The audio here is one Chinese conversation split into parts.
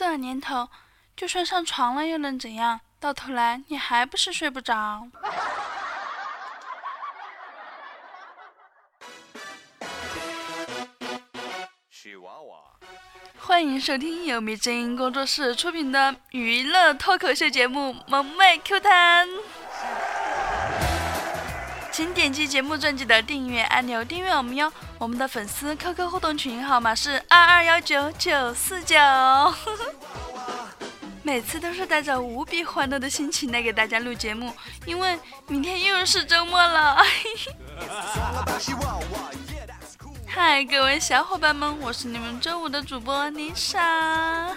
这年头，就算上床了又能怎样？到头来你还不是睡不着。欢迎收听由米之音工作室出品的娱乐脱口秀节目《萌妹 Q 弹》。请点击节目专辑的订阅按钮订阅我们哟。我们的粉丝 QQ 互动群号码是二二幺九九四九。每次都是带着无比欢乐的心情来给大家录节目，因为明天又是周末了。嗨，各位小伙伴们，我是你们周五的主播丽莎。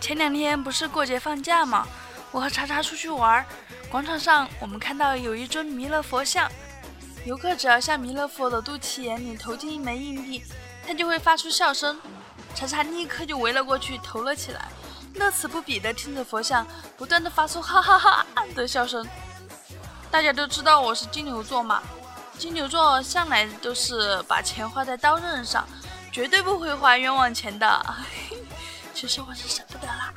前两天不是过节放假吗？我和查查出去玩，广场上我们看到有一尊弥勒佛像，游客只要向弥勒佛的肚脐眼里投进一枚硬币，他就会发出笑声。查查立刻就围了过去投了起来，乐此不疲地听着佛像不断地发出哈哈哈的笑声。大家都知道我是金牛座嘛，金牛座向来都是把钱花在刀刃上，绝对不会花冤枉钱的。其实我是舍不得啦，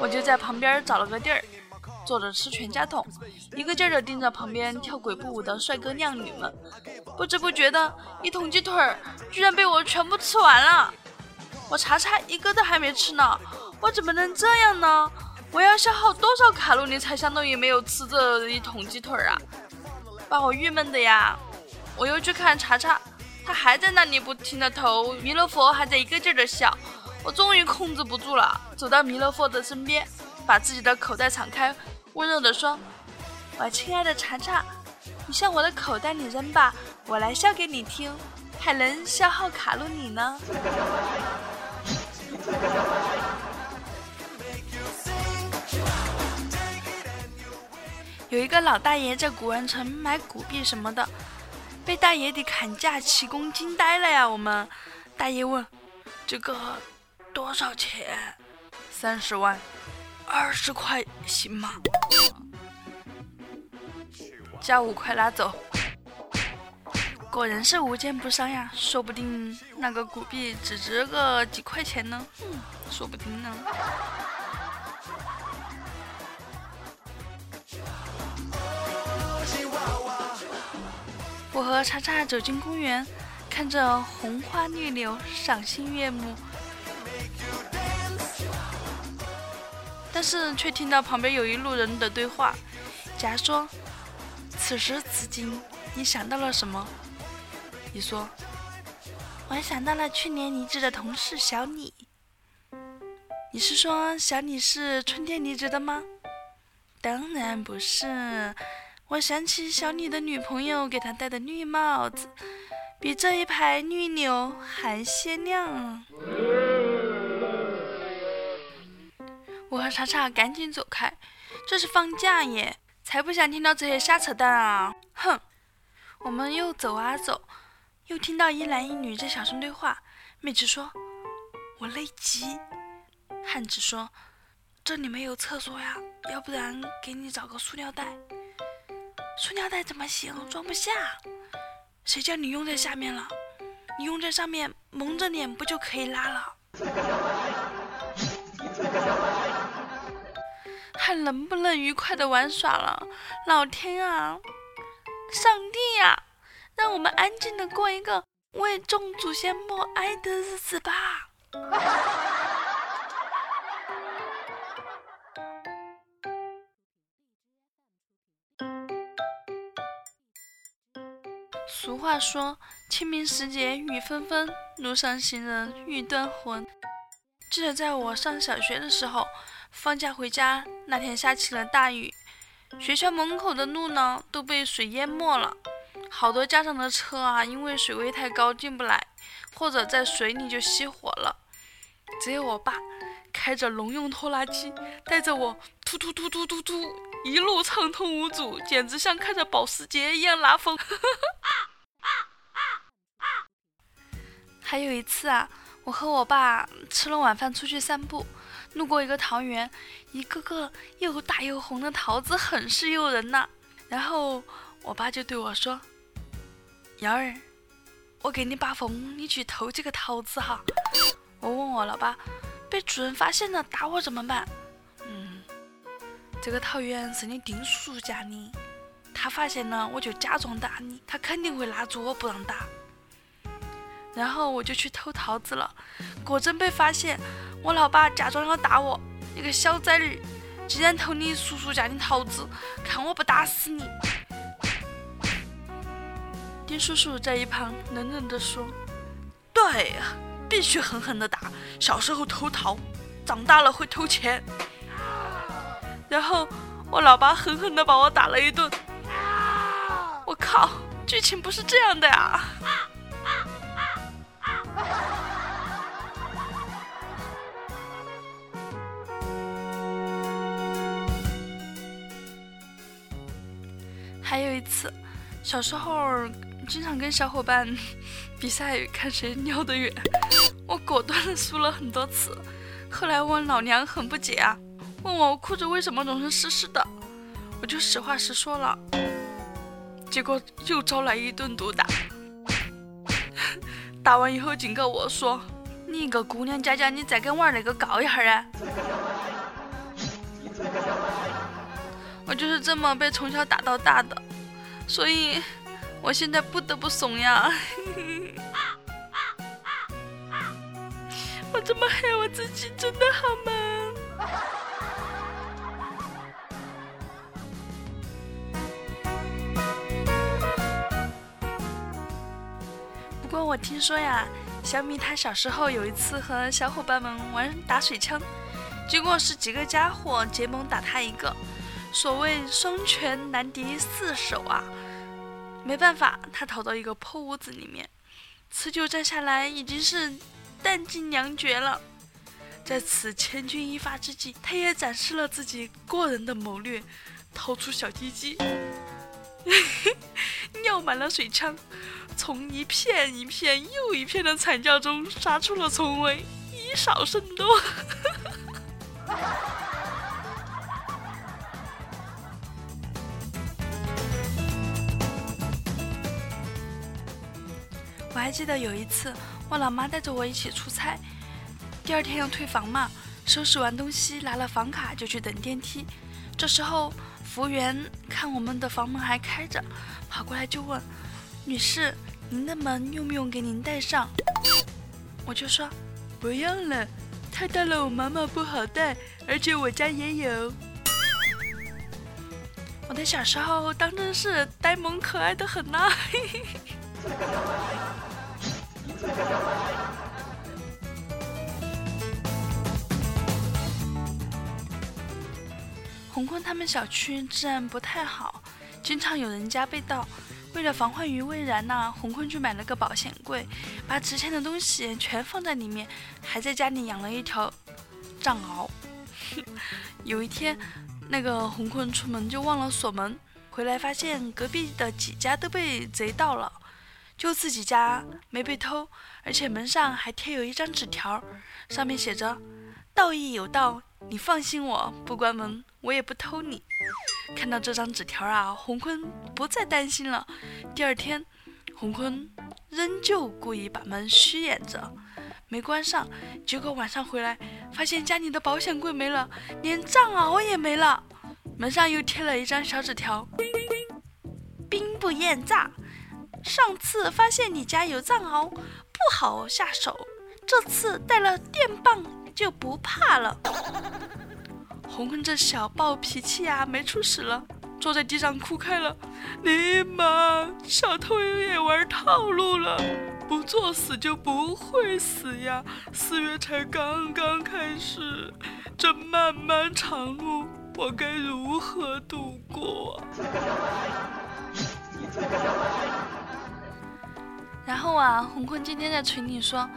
我就在旁边找了个地儿，坐着吃全家桶，一个劲儿的盯着旁边跳鬼步舞的帅哥靓女们，不知不觉的一桶鸡腿儿居然被我全部吃完了，我查查一个都还没吃呢，我怎么能这样呢？我要消耗多少卡路里才相当于没有吃这一桶鸡腿儿啊？把我郁闷的呀！我又去看查查，他还在那里不停的投，弥勒佛还在一个劲儿的笑。我终于控制不住了，走到弥勒佛的身边，把自己的口袋敞开，温柔的说：“我亲爱的查查，你向我的口袋里扔吧，我来笑给你听，还能消耗卡路里呢。”有一个老大爷在古玩城买古币什么的，被大爷的砍价奇功惊呆了呀！我们大爷问：“这个多少钱？”三十万，二十块行吗？加五块拿走。果然是无奸不商呀，说不定那个古币只值个几块钱呢。嗯，说不定呢。我和查查走进公园，看着红花绿柳，赏心悦目。但是却听到旁边有一路人的对话。甲说：“此时此景，你想到了什么？”乙说：“我想到了去年离职的同事小李。”你是说小李是春天离职的吗？当然不是。我想起小李的女朋友给他戴的绿帽子，比这一排绿柳还鲜亮。我和查查赶紧走开，这是放假耶，才不想听到这些瞎扯淡啊！哼！我们又走啊走，又听到一男一女在小声对话。妹子说：“我累极。”汉子说：“这里没有厕所呀，要不然给你找个塑料袋。”塑料袋怎么行？装不下。谁叫你用在下面了？你用在上面，蒙着脸不就可以拉了？还能不能愉快的玩耍了？老天啊，上帝呀，让我们安静的过一个为众祖先默哀的日子吧。俗话说：“清明时节雨纷纷，路上行人欲断魂。”记得在我上小学的时候，放假回家那天下起了大雨，学校门口的路呢都被水淹没了，好多家长的车啊因为水位太高进不来，或者在水里就熄火了。只有我爸开着农用拖拉机，带着我突突突突突突一路畅通无阻，简直像开着保时捷一样拉风。还有一次啊，我和我爸吃了晚饭出去散步，路过一个桃园，一个个又大又红的桃子很是诱人呐。然后我爸就对我说：“幺儿，我给你把风，你去偷几个桃子哈。我问我老爸，被主人发现了打我怎么办？嗯，这个桃园是你丁叔叔家的，他发现了我就假装打你，他肯定会拉住我不让打。然后我就去偷桃子了，果真被发现。我老爸假装要打我，你个小崽儿，竟然偷你叔叔家的桃子，看我不打死你！丁叔叔在一旁冷冷地说：“对呀，必须狠狠地打。小时候偷桃，长大了会偷钱。”然后我老爸狠狠地把我打了一顿。我靠，剧情不是这样的呀！小时候经常跟小伙伴比赛看谁尿得远，我果断的输了很多次。后来我老娘很不解啊，问我裤子为什么总是湿湿的，我就实话实说了，结果又招来一顿毒打。打完以后警告我说：“你一个姑娘家家，你再跟玩那个告一下啊！” 我就是这么被从小打到大的，所以我现在不得不怂呀。我这么害我自己，真的好吗？不过我听说呀，小米他小时候有一次和小伙伴们玩打水枪，结果是几个家伙结盟打他一个。所谓双拳难敌四手啊，没办法，他逃到一个破屋子里面，持久战下来已经是弹尽粮绝了。在此千钧一发之际，他也展示了自己过人的谋略，掏出小鸡鸡，尿满了水枪，从一片一片又一片的惨叫中杀出了重围，以少胜多。还记得有一次，我老妈带着我一起出差，第二天要退房嘛，收拾完东西拿了房卡就去等电梯。这时候服务员看我们的房门还开着，跑过来就问：“女士，您的门用不用给您带上？”我就说：“不用了，太大了，我妈妈不好带，而且我家也有。”我的小时候当真是呆萌可爱的很呐。红坤他们小区治安不太好，经常有人家被盗。为了防患于未然呢，红坤就买了个保险柜，把值钱的东西全放在里面，还在家里养了一条藏獒。有一天，那个红坤出门就忘了锁门，回来发现隔壁的几家都被贼盗了。就自己家没被偷，而且门上还贴有一张纸条，上面写着：“道义有道，你放心，我不关门，我也不偷你。”看到这张纸条啊，洪坤不再担心了。第二天，洪坤仍旧故意把门虚掩着，没关上。结果晚上回来，发现家里的保险柜没了，连藏獒也没了。门上又贴了一张小纸条：“兵不厌诈。”上次发现你家有藏獒，不好下手。这次带了电棒就不怕了。红坤这小暴脾气啊，没处使了，坐在地上哭开了。尼玛，小偷也玩套路了，不作死就不会死呀！四月才刚刚开始，这漫漫长路我该如何度过？然后啊，洪坤今天在群里说，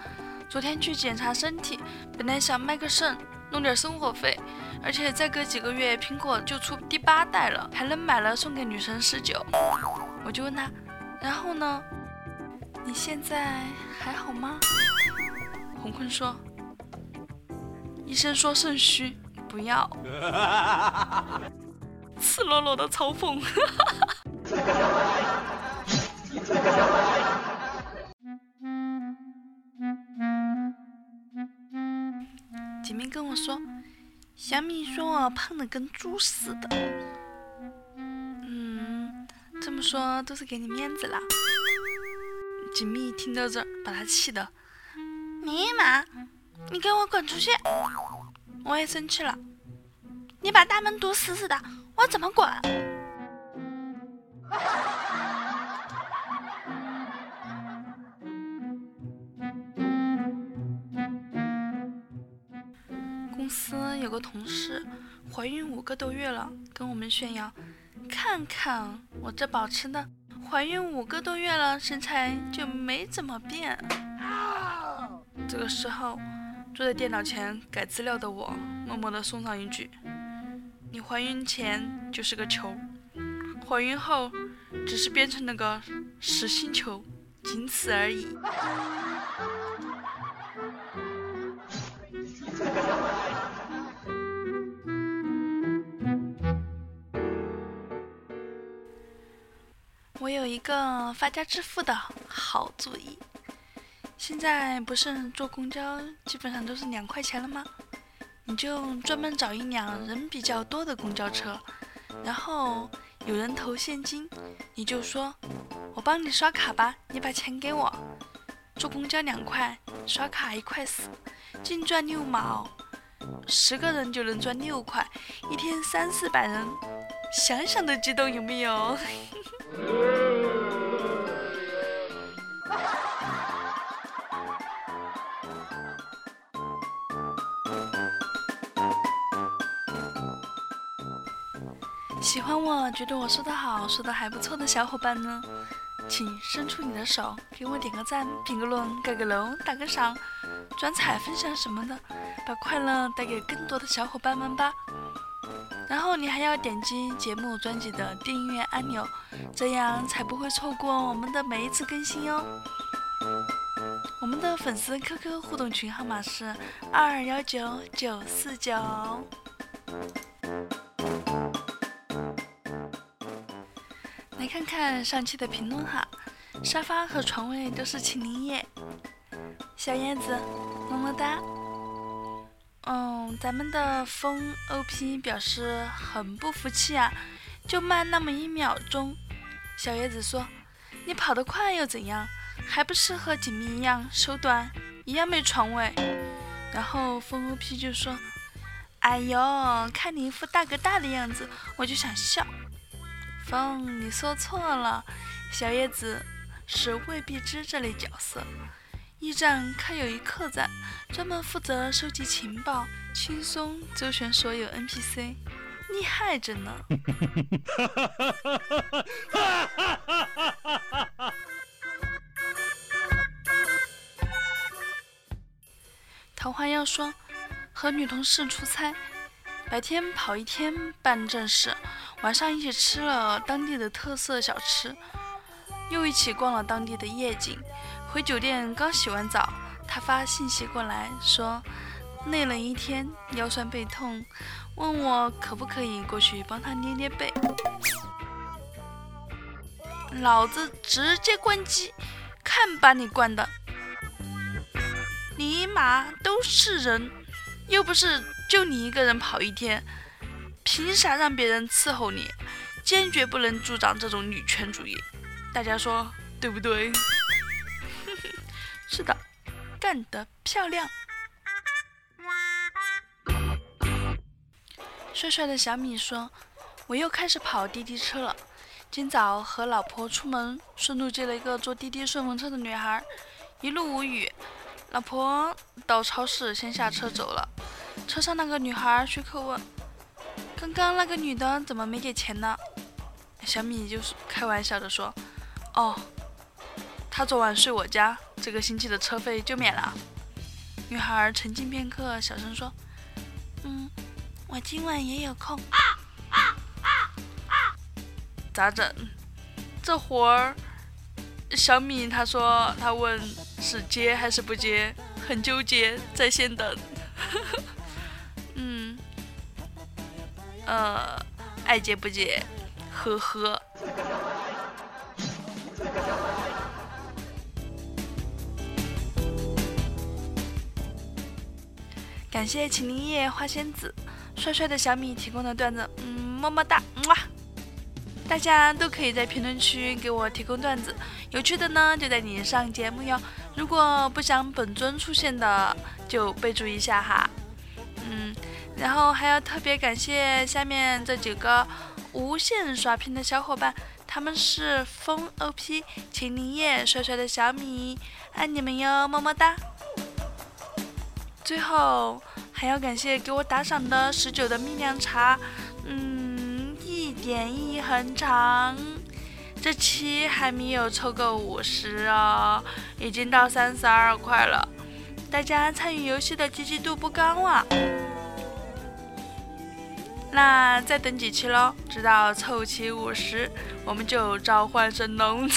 昨天去检查身体，本来想卖个肾，弄点生活费，而且再隔几个月苹果就出第八代了，还能买了送给女神十九。我就问他，然后呢？你现在还好吗？洪坤说，医生说肾虚，不要。赤裸裸的嘲讽。我说，小米说我胖的跟猪似的。嗯，这么说都是给你面子了。锦觅听到这儿，把他气的，尼玛，你给我滚出去！我也生气了，你把大门堵死死的，我怎么滚？司有个同事怀孕五个多月了，跟我们炫耀：“看看我这保持的，怀孕五个多月了，身材就没怎么变。”这个时候，坐在电脑前改资料的我，默默地送上一句：“你怀孕前就是个球，怀孕后只是变成了个实心球，仅此而已。”个发家致富的好主意。现在不是坐公交基本上都是两块钱了吗？你就专门找一辆人比较多的公交车，然后有人投现金，你就说：“我帮你刷卡吧，你把钱给我。”坐公交两块，刷卡一块四，净赚六毛，十个人就能赚六块，一天三四百人，想想都激动，有没有？我觉得我说的好，说的还不错的小伙伴呢，请伸出你的手，给我点个赞，评个论，盖个楼，打个赏，转采分享什么的，把快乐带给更多的小伙伴们吧。然后你还要点击节目专辑的订阅按钮，这样才不会错过我们的每一次更新哟。我们的粉丝 QQ 互动群号码是二幺九九四九。看看上期的评论哈，沙发和床位都是秦林叶，小叶子，么么哒。嗯，咱们的风 OP 表示很不服气啊，就慢那么一秒钟。小叶子说：“你跑得快又怎样？还不是和锦觅一样手短，一样没床位。”然后风 OP 就说：“哎呦，看你一副大哥大的样子，我就想笑。”风，你说错了，小叶子是未必知这类角色。驿站开有一客栈，专门负责收集情报，轻松周旋所有 NPC，厉害着呢。桃花妖说，和女同事出差，白天跑一天办正事，晚上一起吃了当地的特色小吃，又一起逛了当地的夜景。回酒店刚洗完澡，他发信息过来说累了一天，腰酸背痛，问我可不可以过去帮他捏捏背。老子直接关机，看把你关的！尼玛都是人，又不是就你一个人跑一天，凭啥让别人伺候你？坚决不能助长这种女权主义，大家说对不对？是的，干得漂亮！帅帅的小米说：“我又开始跑滴滴车了。今早和老婆出门，顺路接了一个坐滴滴顺风车的女孩，一路无语。老婆到超市先下车走了。车上那个女孩随口问：‘刚刚那个女的怎么没给钱呢？’小米就是开玩笑的说：‘哦。’”她昨晚睡我家，这个星期的车费就免了。女孩沉静片刻，小声说：“嗯，我今晚也有空。”咋整？这活儿，小米他说他问是接还是不接，很纠结，在线等。呃，爱接不接，呵呵。感谢秦林叶花仙子，帅帅的小米提供的段子，嗯，么么哒，哇！大家都可以在评论区给我提供段子，有趣的呢就带你上节目哟。如果不想本尊出现的，就备注一下哈。然后还要特别感谢下面这几个无限刷屏的小伙伴，他们是风 OP、秦林叶、帅帅的小米，爱你们哟，么么哒。最后还要感谢给我打赏的十九的蜜凉茶，嗯，一点一横长。这期还没有凑够五十哦，已经到三十二块了。大家参与游戏的积极度不高啊，那再等几期喽，直到凑齐五十，我们就召唤神龙。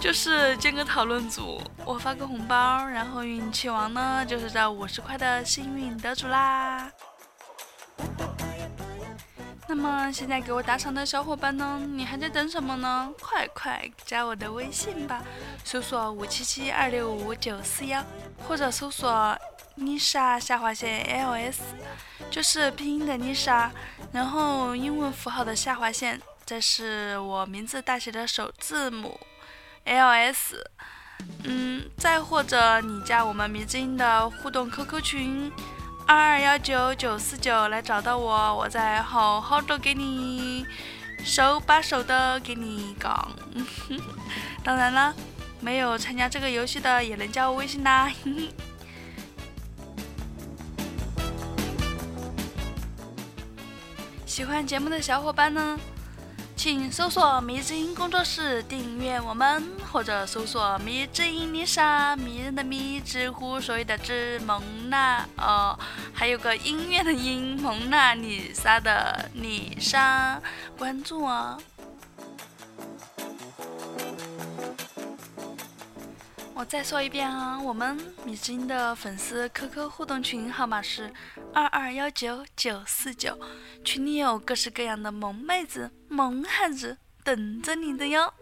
就是建个讨论组，我发个红包，然后运气王呢就是这五十块的幸运得主啦。那么现在给我打赏的小伙伴呢，你还在等什么呢？快快加我的微信吧，搜索五七七二六五九四幺，或者搜索妮莎下划线 ls，就是拼音的妮莎，然后英文符号的下划线，这是我名字大写的首字母。ls，嗯，再或者你加我们迷之音的互动 QQ 群二二幺九九四九来找到我，我再好好的给你手把手的给你讲。当然了，没有参加这个游戏的也能加我微信啦。喜欢节目的小伙伴呢？请搜索“迷之音工作室”订阅我们，或者搜索“迷之音丽莎”，迷人的迷，知乎所有的知，蒙娜哦，还有个音乐的音，蒙娜丽莎的丽莎，关注我。我再说一遍啊，我们米之音的粉丝 QQ 互动群号码是二二幺九九四九，群里有各式各样的萌妹子、萌汉子等着你的哟。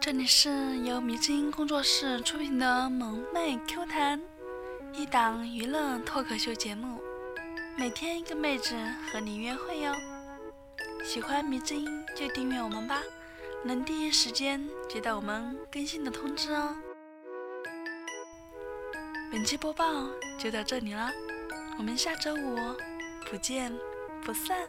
这里是由米之音工作室出品的萌妹 Q 弹，一档娱乐脱口秀节目，每天一个妹子和你约会哟。喜欢迷之音就订阅我们吧，能第一时间接到我们更新的通知哦。本期播报就到这里了，我们下周五不见不散，